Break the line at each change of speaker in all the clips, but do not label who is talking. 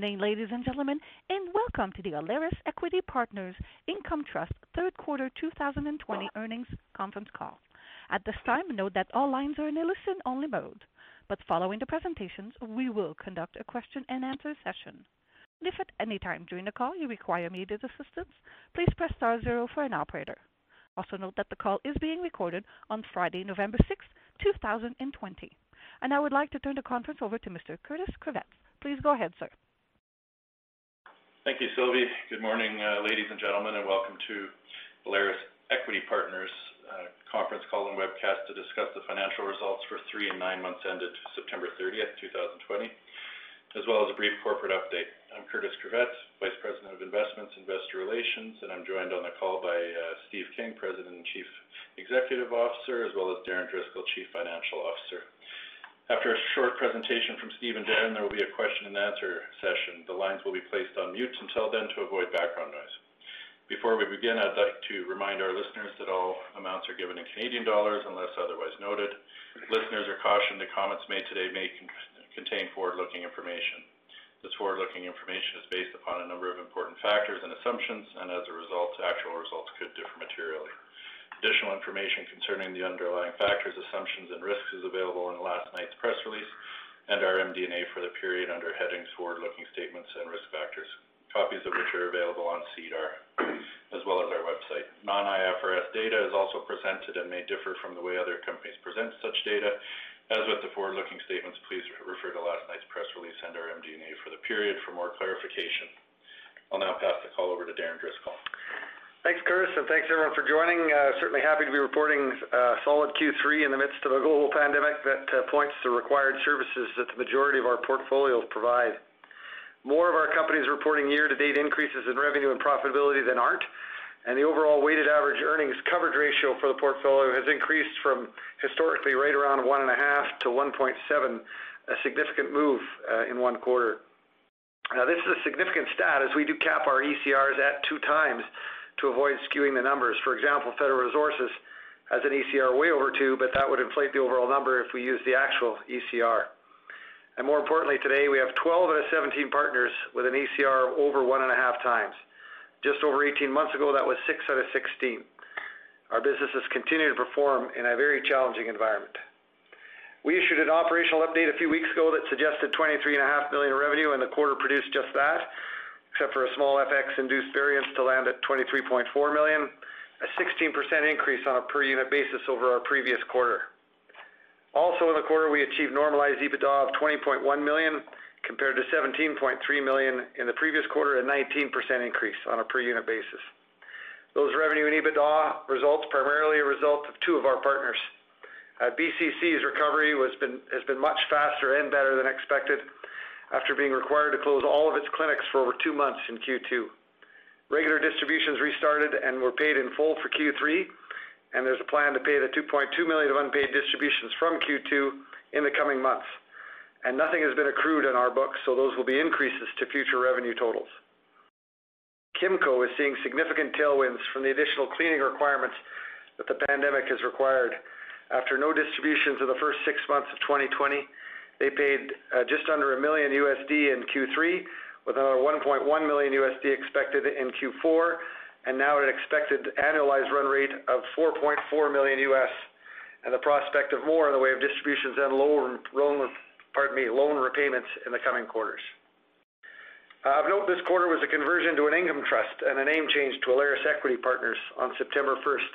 Morning, ladies and gentlemen, and welcome to the Alaris Equity Partners Income Trust third quarter 2020 earnings conference call. At this time, note that all lines are in a listen-only mode, but following the presentations, we will conduct a question-and-answer session. If at any time during the call you require immediate assistance, please press star zero for an operator. Also note that the call is being recorded on Friday, November 6, 2020. And I would like to turn the conference over to Mr. Curtis Krawetz. Please go ahead, sir.
Thank you, Sylvie. Good morning, uh, ladies and gentlemen, and welcome to Alaris Equity Partners uh, conference call and webcast to discuss the financial results for three and nine months ended September 30th, 2020, as well as a brief corporate update. I'm Curtis Krawetz, Vice President of Investments, Investor Relations, and I'm joined on the call by uh, Steve King, President and Chief Executive Officer, as well as Darren Driscoll, Chief Financial Officer. After a short presentation from Steve and Darren, there will be a question-and-answer session. The lines will be placed on mute until then to avoid background noise. Before we begin, I'd like to remind our listeners that all amounts are given in Canadian dollars unless otherwise noted. Listeners are cautioned that comments made today may contain forward-looking information. This forward-looking information is based upon a number of important factors and assumptions, and as a result, actual results could differ materially. Additional information concerning the underlying factors, assumptions, and risks is available in last night's press release and our MD&A for the period under headings Forward-Looking Statements and Risk Factors, copies of which are available on SEDAR as well as our website. Non-IFRS data is also presented and may differ from the way other companies present such data. As with the forward-looking statements, please refer to last night's press release and our MD&A for the period for more clarification. I'll now pass the call over to Darren Driscoll.
Thanks, Curtis, and thanks everyone for joining. Uh, certainly happy to be reporting a solid Q3 in the midst of a global pandemic that uh, points to required services that the majority of our portfolios provide. More of our companies reporting year-to-date increases in revenue and profitability than aren't, and the overall weighted average earnings coverage ratio for the portfolio has increased from historically right around 1.5 to 1.7, a significant move in one quarter. Now, this is a significant stat as we do cap our ECRs at 2x to avoid skewing the numbers. For example, Federal Resources has an ECR way over two, but that would inflate the overall number if we use the actual ECR. And more importantly, today, we have 12 out of 17 partners with an ECR of over one and a half times. Just over 18 months ago, that was six out of 16. Our businesses continue to perform in a very challenging environment. We issued an operational update a few weeks ago that suggested 23.5 million revenue, and the quarter produced just that, except for a small FX-induced variance to land at 23.4 million, a 16% increase on a per-unit basis over our previous quarter. Also in the quarter, we achieved normalized EBITDA of 20.1 million compared to 17.3 million in the previous quarter, a 19% increase on a per-unit basis. Those revenue and EBITDA results primarily a result of two of our partners. Uh, BCC's recovery has been much faster and better than expected after being required to close all of its clinics for over two months in Q2. Regular distributions restarted and were paid in full for Q3, and there's a plan to pay the 2.2 million of unpaid distributions from Q2 in the coming months. And nothing has been accrued in our books, so those will be increases to future revenue totals. Kimco is seeing significant tailwinds from the additional cleaning requirements that the pandemic has required. After no distributions in the first six months of 2020, they paid uh, just under $1 million in Q3, with another $1.1 million expected in Q4, and now an expected annualized run rate of $4.4 million, and the prospect of more in the way of distributions and loan repayments in the coming quarters. Uh, of note this quarter was a conversion to an income trust and a name change to Alaris Equity Partners on September 1st,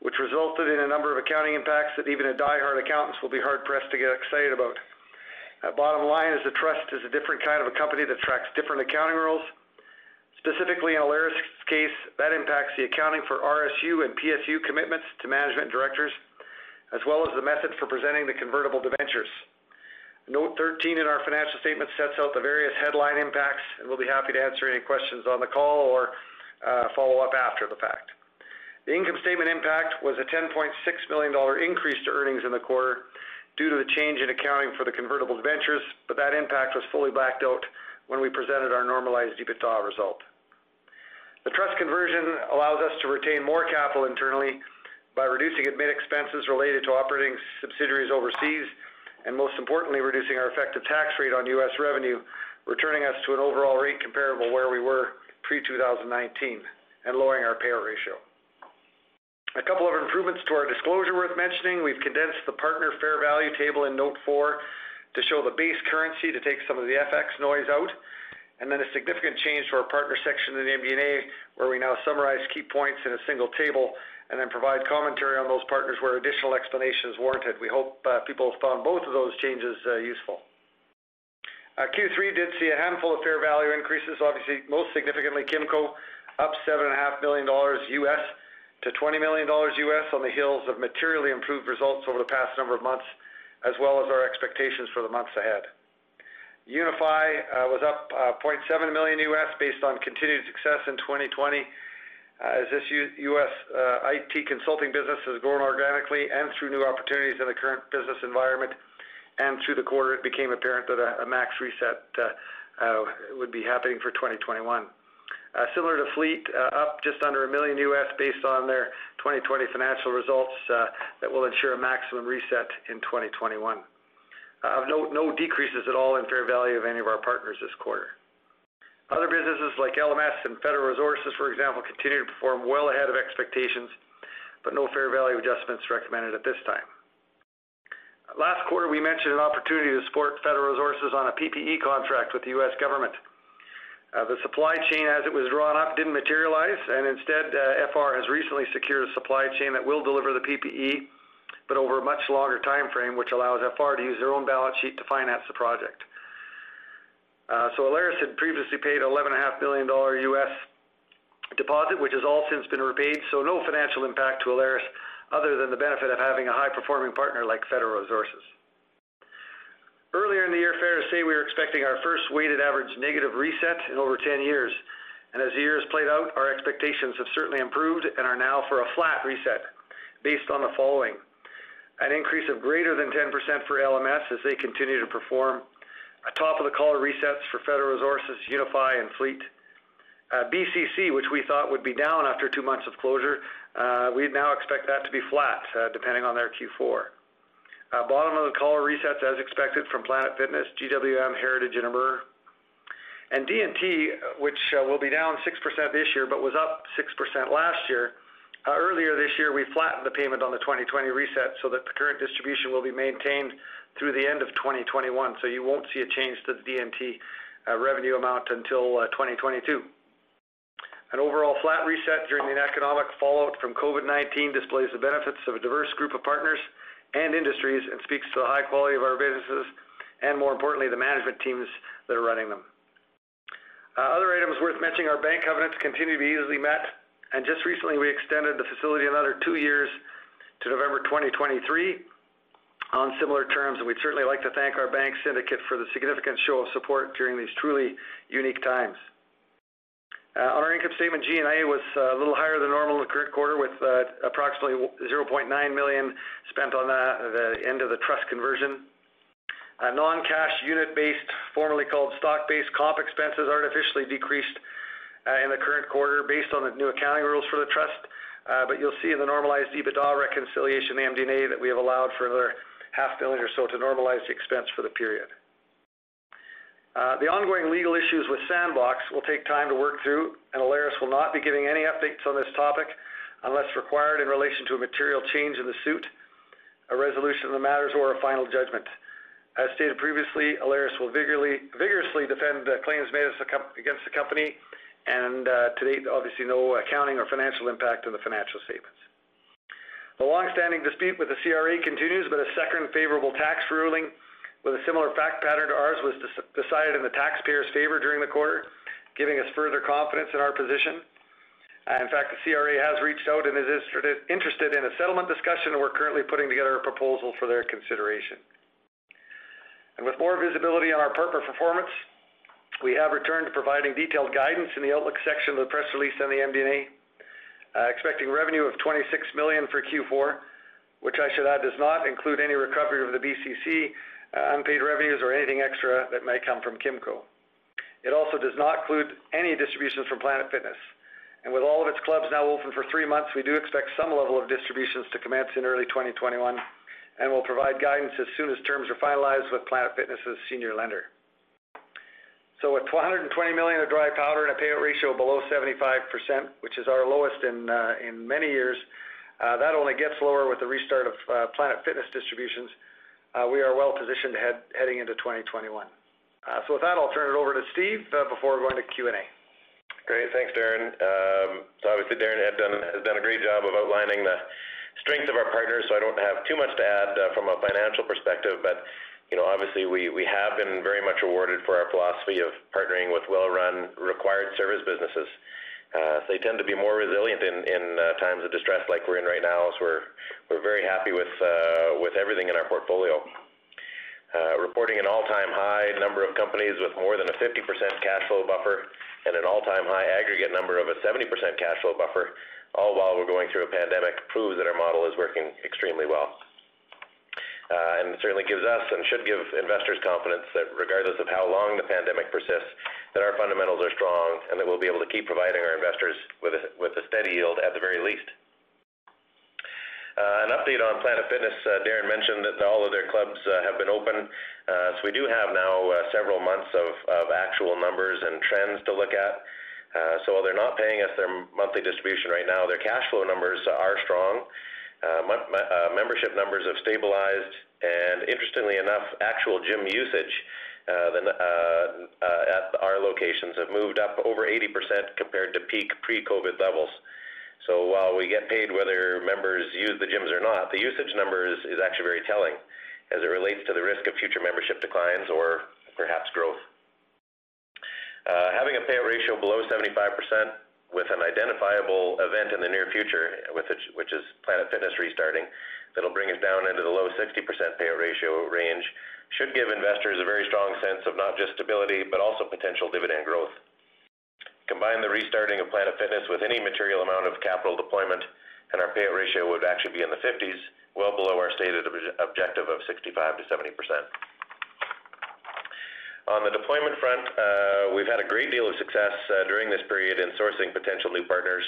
which resulted in a number of accounting impacts that even a diehard accountants will be hard-pressed to get excited about. Bottom line is the trust is a different kind of a company that tracks different accounting rules. Specifically, in Alaris' case, that impacts the accounting for RSU and PSU commitments to management directors, as well as the method for presenting the convertible debentures. Note 13 in our financial statement sets out the various headline impacts, and we'll be happy to answer any questions on the call or uh, follow up after the fact. The income statement impact was a 10.6 million dollar increase to earnings in the quarter due to the change in accounting for the convertible debentures, but that impact was fully backed out when we presented our normalized EBITDA result. The trust conversion allows us to retain more capital internally by reducing admin expenses related to operating subsidiaries overseas and most importantly, reducing our effective tax rate on U.S. revenue, returning us to an overall rate comparable where we were pre-2019 and lowering our payout ratio. A couple of improvements to our disclosure worth mentioning. We've condensed the partner fair value table in note four to show the base currency to take some of the FX noise out, and then a significant change to our partner section in the MD&A, where we now summarize key points in a single table and then provide commentary on those partners where additional explanation is warranted. We hope uh, people found both of those changes uh, useful. Uh, Q3 did see a handful of fair value increases, obviously most significantly Kimco, up $7.5 million US to $20 million US on the heels of materially improved results over the past number of months, as well as our expectations for the months ahead. Unify uh, was up uh, 0.7 million US based on continued success in 2020 uh, as this U.S. IT consulting business has grown organically and through new opportunities in the current business environment. and Through the quarter, it became apparent that a max reset would be happening for 2021. Uh, similar to Fleet, uh, up just under a $1 million based on their 2020 financial results uh, that will ensure a maximum reset in 2021. Of note, no decreases at all in fair value of any of our partners this quarter. Other businesses like LMS and Federal Resources, for example, continue to perform well ahead of expectations, but no fair value adjustments recommended at this time. Last quarter, we mentioned an opportunity to support Federal Resources on a PPE contract with the U.S. government. Uh, the supply chain as it was drawn up didn't materialize, and instead, uh, FR has recently secured a supply chain that will deliver the PPE, but over a much longer time frame, which allows FR to use their own balance sheet to finance the project. Uh, so Alaris had previously paid $11.5 million US deposit, which has all since been repaid, so no financial impact to Alaris other than the benefit of having a high-performing partner like Federal Resources. Earlier in the year, fair to say we were expecting our first weighted average negative reset in over 10 years. And as the year has played out, our expectations have certainly improved and are now for a flat reset based on the following. An increase of greater than 10% for LMS as they continue to perform a top of the collar resets for Federal Resources, Unify, and Fleet. Uh, BCC, which we thought would be down after two months of closure, uh, we now expect that to be flat, uh, depending on their Q4. Uh, bottom of the collar resets as expected from Planet Fitness, GWM, Heritage, and Amur. And D&T, which uh, will be down 6% this year, but was up 6% last year. Uh, earlier this year, we flattened the payment on the 2020 reset so that the current distribution will be maintained through the end of 2021, so you won't see a change to the D&T revenue amount until uh, 2022. An overall flat reset during the economic fallout from COVID-19 displays the benefits of a diverse group of partners and industries and speaks to the high quality of our businesses and, more importantly, the management teams that are running them. Uh, other items worth mentioning, our bank covenants continue to be easily met, and just recently we extended the facility another two years to November 2023 on similar terms, and we'd certainly like to thank our bank syndicate for the significant show of support during these truly unique times. Uh, on our income statement, G&A was uh, a little higher than normal in the current quarter with uh, approximately 0.9 million spent on the end of the trust conversion. Non-cash unit-based, formerly called stock-based comp expenses artificially decreased in the current quarter based on the new accounting rules for the trust. But You'll see in the normalized EBITDA reconciliation, the MD&A, that we have allowed for another half million or so to normalize the expense for the period. Uh, the ongoing legal issues with Sandbox will take time to work through, and Alaris will not be giving any updates on this topic unless required in relation to a material change in the suit, a resolution of the matters, or a final judgment. As stated previously, Alaris will vigorously defend the claims made against the company, and uh, to date, obviously no accounting or financial impact on the financial statements. The long-standing dispute with the CRA continues, but a second favorable tax ruling with a similar fact pattern to ours was decided in the taxpayers' favor during the quarter, giving us further confidence in our position. Uh, in fact, the CRA has reached out and is interested in a settlement discussion, and we're currently putting together a proposal for their consideration. And with more visibility on our partner performance, we have returned to providing detailed guidance in the outlook section of the press release and the MD&A, expecting revenue of 26 million for Q4, which I should add, does not include any recovery of the BCC Uh, unpaid revenues or anything extra that may come from Kimco. It also does not include any distributions from Planet Fitness. And with all of its clubs now open for three months, we do expect some level of distributions to commence in early 2021, and we'll provide guidance as soon as terms are finalized with Planet Fitness' senior lender. So with 120 million of dry powder and a payout ratio below 75%, which is our lowest in uh, in many years, uh, that only gets lower with the restart of Planet Fitness distributions. Uh, we are well positioned heading into 2021. Uh, so With that, I'll turn it over to Steve uh, before going to Q&A.
Great. Thanks, Darren. Um, so, obviously, Darren has done a great job of outlining the strength of our partners, so I don't have too much to add from a financial perspective. But obviously, we have been very much rewarded for our philosophy of partnering with well-run, required service businesses. They tend to be more resilient in times of distress like we're in right now. So we're very happy with uh, with everything in our portfolio. Uh, reporting an all-time high number of companies with more than a 50% cash flow buffer and an all-time high aggregate number of a 70% cash flow buffer, all while we're going through a pandemic, proves that our model is working extremely well. Uh, and it certainly gives us and should give investors confidence that regardless of how long the pandemic persists, that our fundamentals are strong and that we'll be able to keep providing our investors with a steady yield at the very least. Uh, an update on Planet Fitness. Uh, Darren mentioned that all of their clubs have been open. So we do have now several months of actual numbers and trends to look at. So while they're not paying us their monthly distribution right now, their cash flow numbers are strong. Uh, uh, membership numbers have stabilized, and interestingly enough, actual gym usage uh, at our locations have moved up over 80% compared to peak pre-COVID levels. So while we get paid whether members use the gyms or not, the usage number is actually very telling as it relates to the risk of future membership declines or perhaps growth. Having a payout ratio below 75% with an identifiable event in the near future, which is Planet Fitness restarting, that'll bring us down into the low 60% payout ratio range, should give investors a very strong sense of not just stability, but also potential dividend growth. Combine the restarting of Planet Fitness with any material amount of capital deployment, and our payout ratio would actually be in the 50s, well below our stated objective of 65%-70%. On the deployment front, uh, we've had a great deal of success uh, during this period in sourcing potential new partners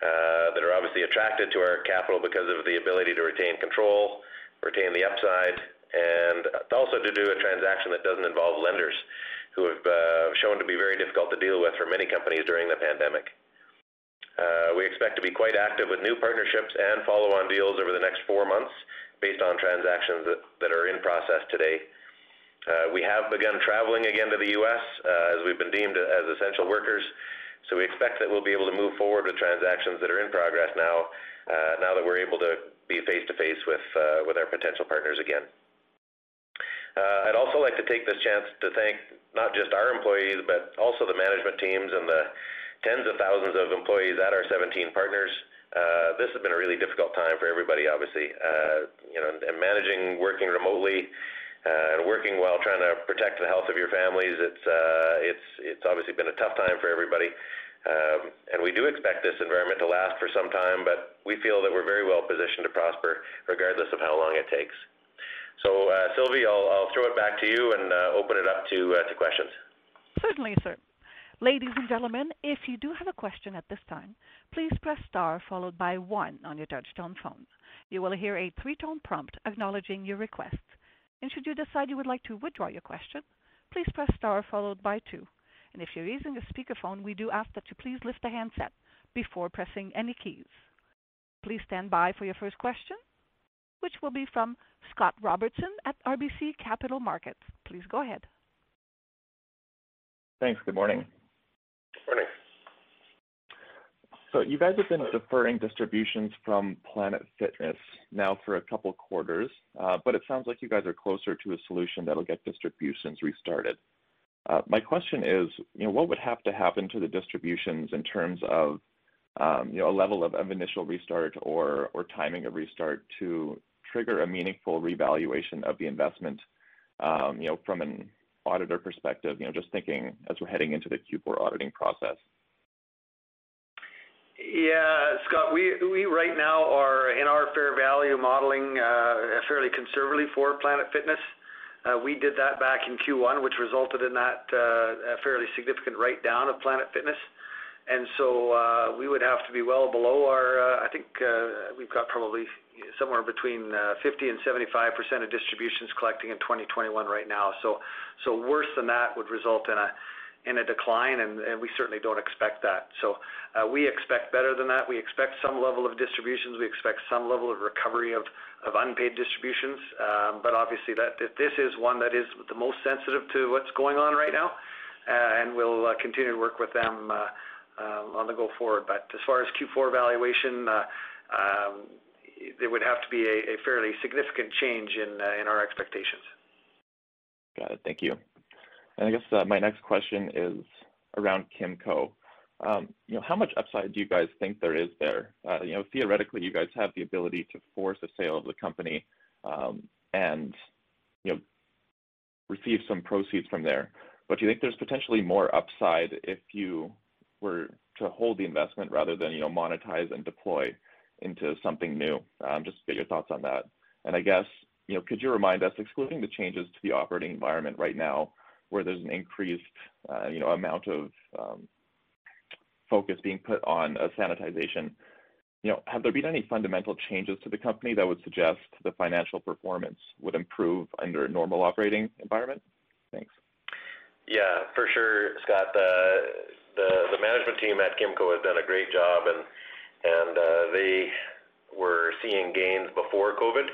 uh, that are obviously attracted to our capital because of the ability to retain control, retain the upside, and also to do a transaction that doesn't involve lenders who have shown to be very difficult to deal with for many companies during the pandemic. We expect to be quite active with new partnerships and follow-on deals over the next four months based on transactions that are in process today. Uh, we have begun traveling again to the U.S. Uh, as we've been deemed as essential workers. So we expect that we'll be able to move forward with transactions that are in progress now uh, now that we're able to be face-to-face with uh, with our potential partners again. I'd also like to take this chance to thank not just our employees, but also the management teams and the tens of thousands of employees at our 17 partners. This has been a really difficult time for everybody, obviously. you know, And managing working remotely and working while trying to protect the health of your families—it's—it's—it's obviously been a tough time for everybody. Um, and we do expect this environment to last for some time, but we feel that we're very well positioned to prosper regardless of how long it takes. So, uh, Sylvie, I'll, I'll throw it back to you and open it up to to questions.
Certainly, sir. Ladies and gentlemen, if you do have a question at this time, please press star followed by one on your touch-tone phone. You will hear a three-tone prompt acknowledging your request. Should you decide you would like to withdraw your question, please press star followed by two. And If you're using a speakerphone, we do ask that you please lift the handset before pressing any keys. Please stand by for your first question, which will be from Scott Robertson at RBC Capital Markets. Please go ahead.
Thanks. Good morning.
Good Morning.
So you guys have been deferring distributions from Planet Fitness now for a couple of quarters, uh, but it sounds like you guys are closer to a solution that'll get distributions restarted. Uh, my question is, you know, what would have to happen to the distributions in terms of um, you know, a level of initial restart or, or timing of restart to trigger a meaningful revaluation of the investment um, you know, from an auditor perspective, you know, just thinking as we're heading into the Q4 auditing process?
Yeah, Scott, we we right now are in our fair value modeling uh, fairly conservatively for Planet Fitness. Uh, we did that back in Q1, which resulted in that uh, fairly significant write down of Planet Fitness. And so we would have to be well below our, I think we've got probably somewhere between uh, 50 and 75 percent of distributions collecting in 2021 right now. So, so worse than that would result in a in a decline, and, we certainly don't expect that. So uh, we expect better than that. We expect some level of distributions. We expect some level of recovery of, unpaid distributions. Um, but obviously, this is one that is the most sensitive to what's going on right now, uh, and we'll uh, continue to work with them. On the go forward. But as far as Q4 valuation, um, there would have to be a fairly significant change in our expectations.
Got it. Thank you. And I guess uh, my next question is around Kimco. Um, you know, how much upside do you guys think there is there? You know, theoretically, you guys have the ability to force a sale of the company, and, you know, receive some proceeds from there. But do you think there's potentially more upside if you were to hold the investment rather than, you know, monetize and deploy into something new? Um, just get your thoughts on that. And I guess, you know, could you remind us, excluding the changes to the operating environment right now, where there's an increased, uh, you know, amount of um, focus being put on uh, sanitization, you know, have there been any fundamental changes to the company that would suggest the financial performance would improve under a normal operating environment? Thanks.
Yeah, for sure, Scott. Uh, the the management team at Kimco has done a great job, and and uh, they were seeing gains before COVID,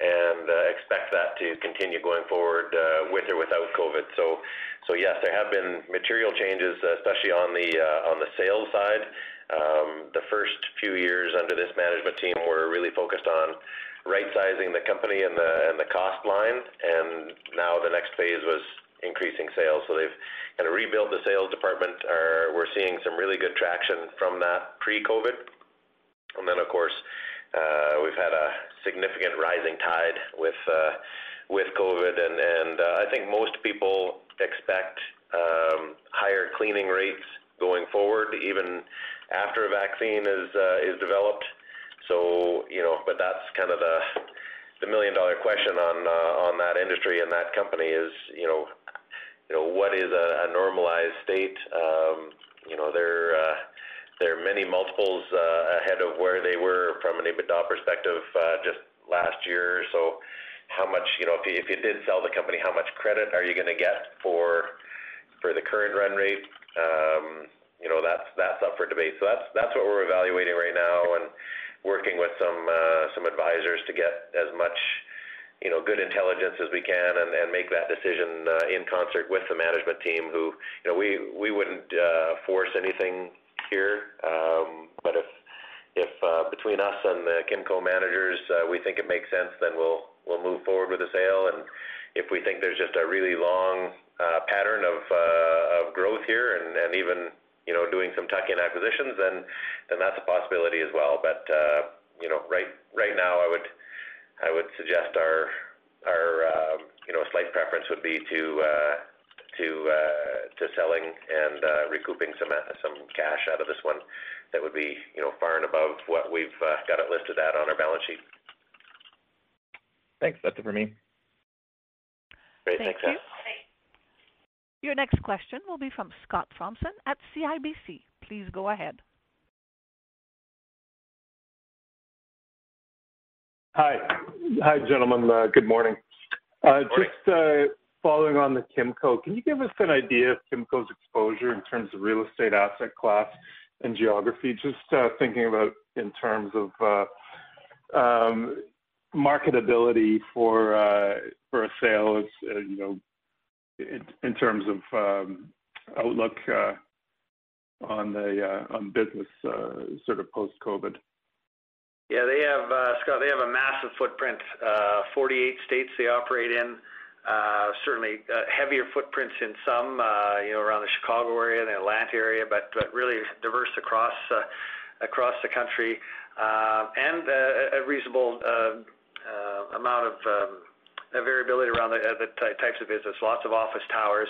and uh, expect that to continue going forward uh, with or without COVID. So so yes, there have been material changes, especially on the uh, on the sales side. Um, the first few years under this management team were really focused on right-sizing the company and the and the cost line, and now the next phase was increasing sales. So they've kind of rebuilt the sales department. We're seeing some really good traction from that pre-COVID. And then, of course, uh, we've had a significant rising tide with uh, with COVID, and, and uh, I think most people expect um, higher cleaning rates going forward, even after a vaccine is uh, is developed. So you know, but that's kind of the the million dollar question on on that industry and that company is you know you know, what is a, a normalized state? Um, you know, they're uh, they're many multiples uh, ahead of where they were from an EBITDA perspective uh, just last year. So, how much, you know, if you, if you did sell the company, how much credit are you going to get for for the current run rate? Um, you know, that's that's up for debate. So that's that's what we're evaluating right now, and working with some uh, some advisors to get as much you know, good intelligence as we can and, make that decision in concert with the management team who, you know, we, we wouldn't force anything here. Um, but if, if uh, between us and the Kimco managers, uh, we think it makes sense, then we'll, we'll move forward with the sale. And if we think there's just a really long uh, pattern of, of growth here and, and even, you know, doing some tuck-in acquisitions, then, then that's a possibility as well. But, you know, right, right now I would, I would suggest our our um, you know slight preference would be to to uh, to selling and uh, recouping some some cash out of this one that would be you know far and above what we've uh, got it listed at on our balance sheet.
Thanks. That's it for me.
Great.
Thank
thanks,
you. Your next question will be from Scott Thompson at CIBC. Please go ahead.
Hi. Hi, gentlemen. Uh, good morning. Uh, just uh, following on the Kimco, can you give us an idea of Kimco's exposure in terms of real estate asset class and geography? Just thinking about in terms of um, marketability for a sale, you know, in terms of um, outlook on the on business sort of post-COVID.
Yeah, they have, uh, Scott, they have a massive footprint, uh, 48 states they operate in. Uh, certainly uh, heavier footprints in some, uh, you know, around the Chicago area, the Atlanta area, but, but really diverse across uh, across the country, uh, and uh, a reasonable amount of um, variability around the types of business. Lots of office towers,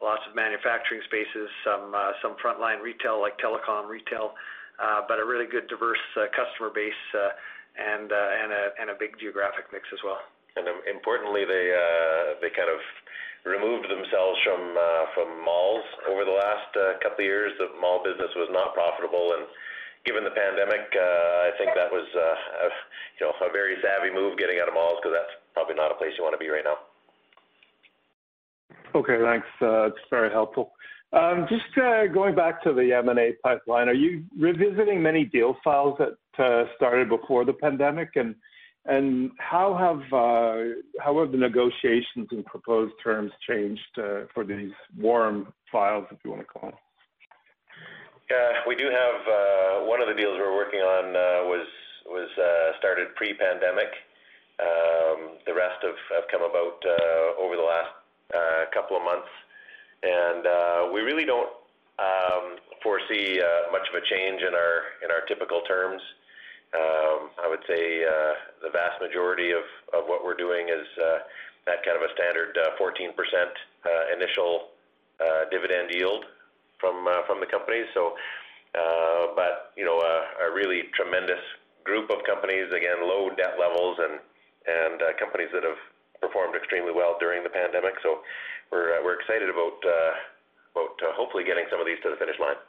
lots of manufacturing spaces, some some frontline retail like telecom retail, but a really good diverse customer base and and a big geographic mix as well.
And importantly, they uh, they kind of removed themselves from uh, from malls over the last uh, couple of years. The mall business was not profitable, and given the pandemic, I think that was you know, a very savvy move getting out of malls because that's probably not a place you wanna be right now.
Okay, thanks. It's very helpful. Um, just going back to the M&A pipeline, are you revisiting many deal files that started before the pandemic? And how have uh, how have the negotiations and proposed terms changed uh, for these warm files, if you wanna call them?
Yeah. We do have uh, one of the deals we're working on was was started pre-pandemic. Um, the rest have come about over the last couple of months. And we really don't um, foresee much of a change in our in our typical terms. Um, I would say uh, the vast majority of what we're doing is uh, that kind of a standard uh, 14% initial dividend yield from the company. But you know, a really tremendous group of companies, again, low debt levels and companies that have performed extremely well during the pandemic. So we're uh excited about hopefully getting some of these to the finish line.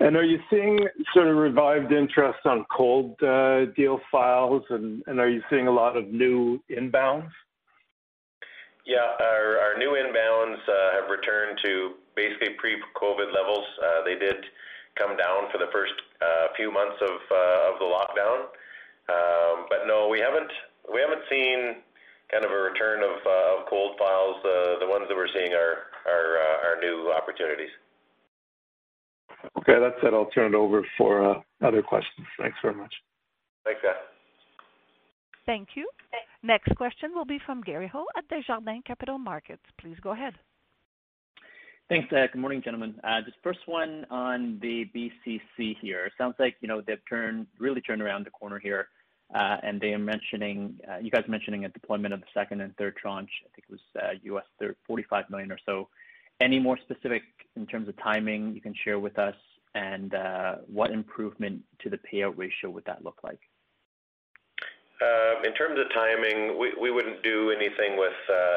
And are you seeing sort of revived interest on cold uh, deal files, and are you seeing a lot of new inbounds?
Yeah. Our new inbounds uh, have returned to basically pre-COVID levels. Uh, they did come down for the first few months of the lockdown. Um but no, we haven't seen kind of a return of cold files. The ones that we're seeing are new opportunities.
Okay. That's it. I'll turn it over for uh, other questions. Thanks very much.
Thanks, Scott.
Thank you. Next question will be from Gary Ho at Desjardins Capital Markets. Please go ahead.
Thanks. Uh, good morning, gentlemen. Uh, just first one on the BCC here. Sounds like, you know, they've really turned around the corner here, and they are mentioning, you guys mentioning a deployment of the second and third tranche. I think it was 45 million or so. Any more specific in terms of timing you can share with us? And uh, what improvement to the payout ratio would that look like?
Um, in terms of timing, we wouldn't do anything with uh,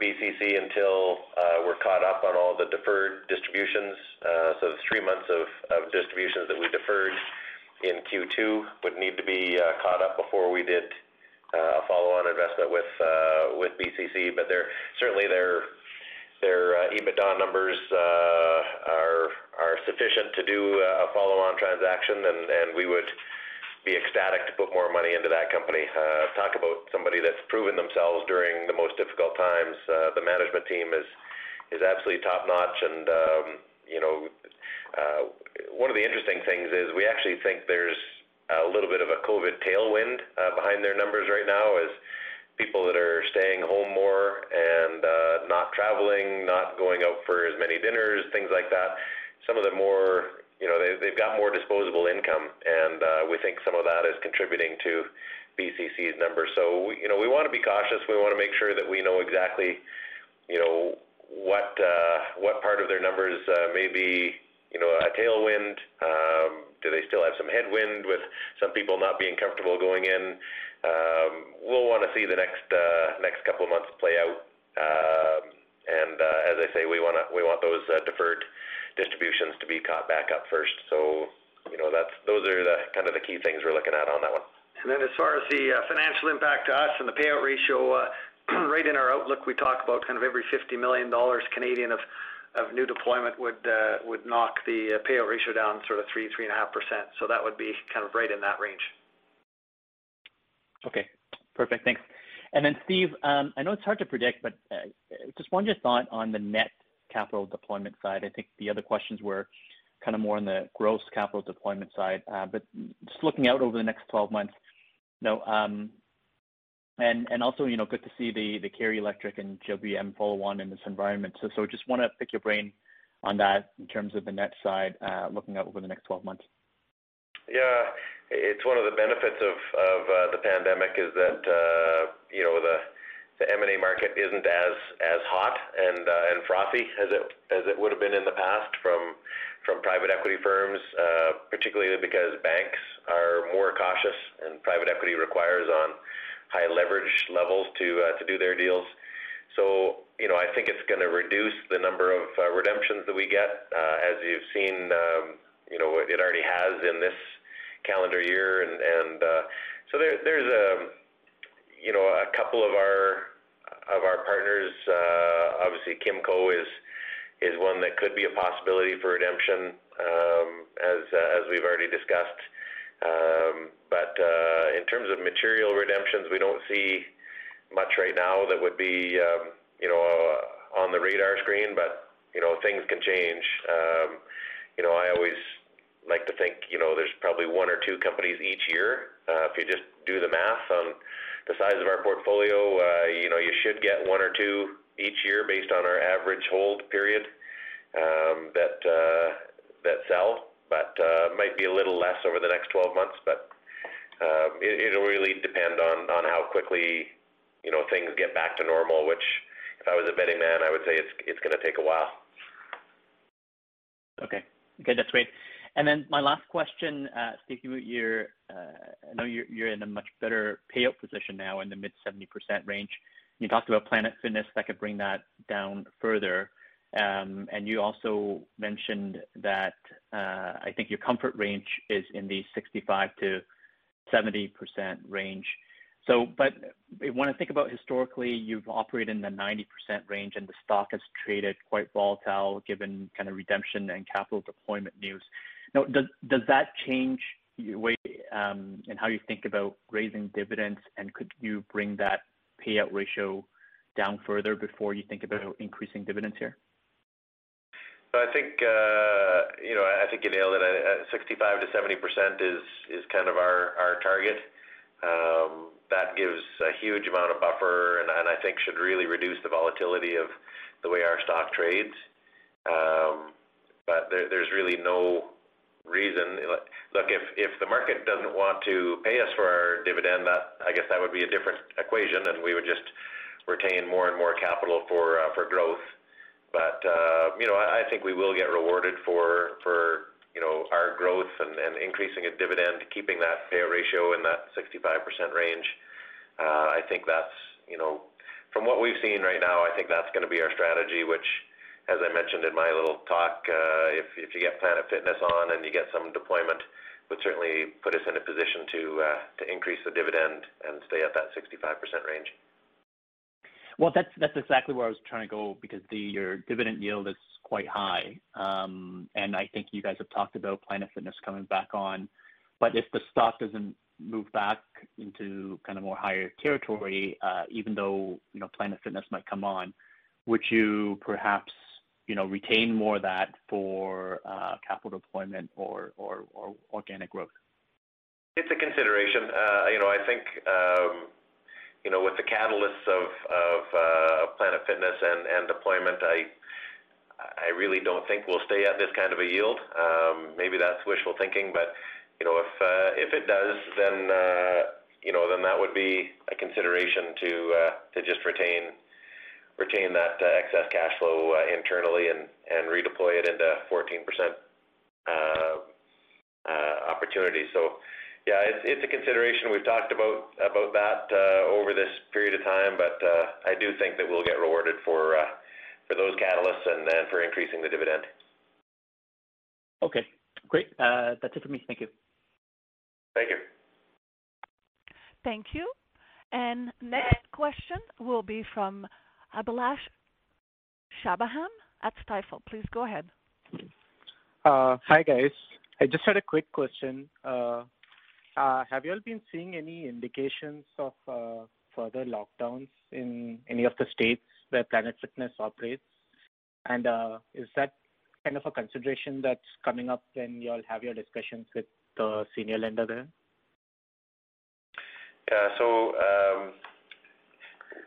BCC until uh, we're caught up on all the deferred distributions. Uh so the three months of distributions that we deferred in Q2 would need to be caught up before we did a follow-on investment with BCC. But certainly their uh, EBITDA numbers uh, are are sufficient to do a follow-on transaction, and we would be ecstatic to put more money into that company. Uh, talk about somebody that's proven themselves during the most difficult times. The management team is is absolutely top-notch. And um you know, one of the interesting things is we actually think there's a little bit of a COVID tailwind behind their numbers right now as people that are staying home more and uh, not traveling, not going out for as many dinners, things like that. Some of the more, you know, they've got more disposable income, and uh, we think some of that is contributing to BCC's numbers. So, you know, we wanna be cautious. We wanna make sure that we know exactly, you know, what uh, what part of their numbers may be, you know, a tailwind. Um, do they still have some headwind with some people not being comfortable going in? Um, we'll wanna see the next uh, next couple of months play out. Um, and uh, as I say, we want to we want those uh, deferred distributions to be caught back up first. You know, that's those are the kind of the key things we're looking at on that one.
And then as far as the financial impact to us and the payout ratio, right in our outlook, we talk about kind of every 50 million Canadian dollars of new deployment would would knock the payout ratio down sort of three three and a half percent. So that would be kind of right in that range.
Okay. Perfect. Thanks. And then Steve, um, I know it's hard to predict, but uh, just one just thought on the net capital deployment side. I think the other questions were kind of more on the gross capital deployment side. Uh, but just looking out over the next 12 months, you know, um, and and also, you know, good to see the the Carey Electric and GWM follow on in this environment. So so just wanna pick your brain on that in terms of the net side, uh, looking out over the next 12 months.
Yeah. It's one of the benefits of uh, the pandemic is that, uh, you know, the M&A market isn't as as hot uh, and frothy as it as it would have been in the past from from private equity firms, particularly because banks are more cautious and private equity requires on high leverage levels to to do their deals. So, you know, I think it's gonna reduce the number of redemptions that we get. As you've seen, um, you know, it already has in this calendar year. And, and uh, so there, there's a you know, a couple of our of our partners, uh, obviously Kimco is is one that could be a possibility for redemption, um, as as we've already discussed. Um, but uh, in terms of material redemptions, we don't see much right now that would be, um, you know, uh, on the radar screen, but, you know, things can change. You know, I always like to think, you know, there's probably one or two companies each year. Uh, if you just do the math on the size of our portfolio, uh, you know, you should get one or two each year based on our average hold period, um, that uh, that sell. But uh, might be a little less over the next 12 months. But um, it'll really depend on on how quickly, you know, things get back to normal, which if I was a betting man, I would say it's it's gonna take a while.
Okay. Okay, that's great. And then my last question, uh, Steve, you're, uh, I know you're in a much better payout position now in the mid-70% range. You talked about Planet Fitness that could bring that down further. Um and you also mentioned that uh, I think your comfort range is in the 65%-70% range. So, but when I think about historically, you've operated in the 90% range, and the stock has traded quite volatile given kind of redemption and capital deployment news. Now, does does that change your way um, in how you think about raising dividends? And could you bring that payout ratio down further before you think about increasing dividends here?
I think uh, you know, I think you nailed it. 65 to 70 percent is is kind of our our target. Um, that gives a huge amount of buffer and I think should really reduce the volatility of the way our stock trades. Um, but there's really no reason. Look, if the market doesn't want to pay us for our dividend, that I guess that would be a different equation, and we would just retain more and more capital for for growth. But uh, you know, I think we will get rewarded for for, you know, our growth and increasing a dividend, keeping that payout ratio in that 65% range. I think that's you know. From what we've seen right now, I think that's gonna be our strategy, which as I mentioned in my little talk, uh, if you get Planet Fitness on and you get some deployment, would certainly put us in a position to uh, increase the dividend and stay at that 65% range.
Well, that's exactly where I was trying to go because your dividend yield is quite high. Um, and I think you guys have talked about Planet Fitness coming back on. But If the stock doesn't move back into kind of more higher territory, uh, even though, you know, Planet Fitness might come on, would you perhaps, you know, retain more of that for uh, capital deployment or organic growth?
It's a consideration. Uh, you know, I think, um, you know, with the catalysts of uh, Planet Fitness and deployment, I really don't think we'll stay at this kind of a yield. Um, maybe that's wishful thinking, but, you know, if it does, then, you know, then that would be a consideration to just retain that uh, excess cash flow uh, internally and redeploy it into 14% uh, opportunity. So yeah, it's a consideration. We've talked about that over this period of time, but I do think that we'll get rewarded for those catalysts and then for increasing the dividend.
Okay, great. That's it for me. Thank you.
Thank you.
Thank you. And next question will be from Abhilash Mohapatra at Stifel. Please go ahead.
Uh, hi, guys. I just had a quick question. Uh, uh, have you all been seeing any indications of further lockdowns in any of the states where Planet Fitness operates? And is that kind of a consideration that's coming up when you all have your discussions with the senior lender there?
Yeah. Um,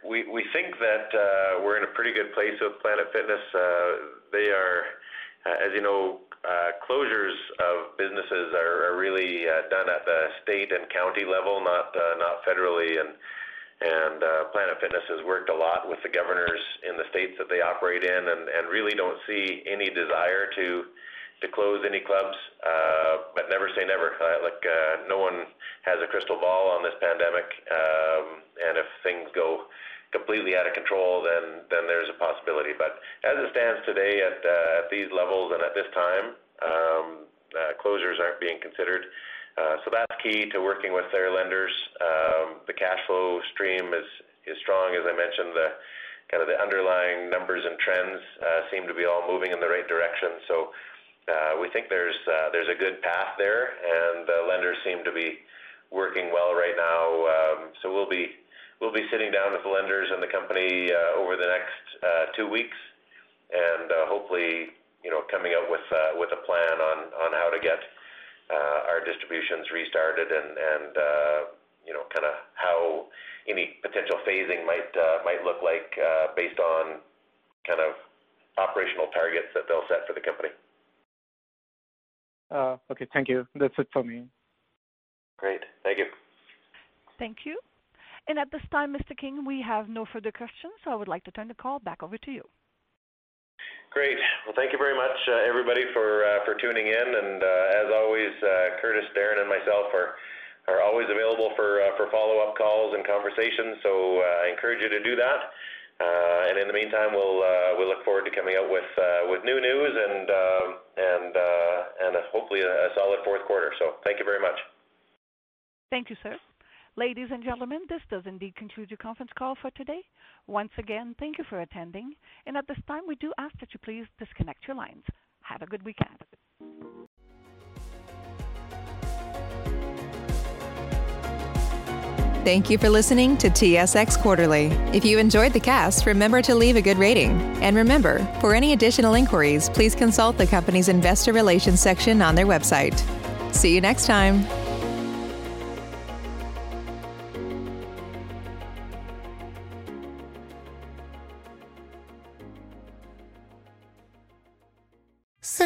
We think that uh, we're in a pretty good place with Planet Fitness. Uh, they are, uh, as you know, closures of businesses are really done at the state and county level, not not federally. And and Planet Fitness has worked a lot with the governors in the states that they operate in and really don't see any desire to to close any clubs. Uh, but never say never. Like, no one has a crystal ball on this pandemic. Um, and if things go completely out of control, then then there's a possibility. But as it stands today at uh, at these levels and at this time, um, uh, closures aren't being considered. Uh, so that's key to working with their lenders. Um, the cash flow stream is is strong. As I mentioned, the kind of the underlying numbers and trends seem to be all moving in the right direction. So uh, we think there's there's a good path there, and the lenders seem to be working well right now. Um, so we'll be sitting down with the lenders and the company uh, over the next uh, two weeks and uh, hopefully, you know, coming up with with a plan on on how to get our distributions restarted and and you know, kinda how any potential phasing might look like based on kind of operational targets that they'll set for the company.
Okay. Thank you. That's it for me.
Great. Thank you.
Thank you. And at this time, Mr. King, we have no further questions, so I would like to turn the call back over to you.
Great. Well, thank you very much, uh, everybody uh, for tuning in. And uh, as always, Curtis, Darren, and myself are always available for follow-up calls and conversations. So I encourage you to do that. Uh and in the meantime, we'll look forward to coming out with new news and um, hopefully a solid fourth quarter. So thank you very much.
Thank you, sir. Ladies and gentlemen, this does indeed conclude your conference call for today. Once again, thank you for attending. And at this time, we do ask that you please disconnect your lines. Have a good weekend.
Thank you for listening to TSX Quarterly. If you enjoyed the cast, remember to leave a good rating. And remember, for any additional inquiries, please consult the company's investor relations section on their website. See you next time.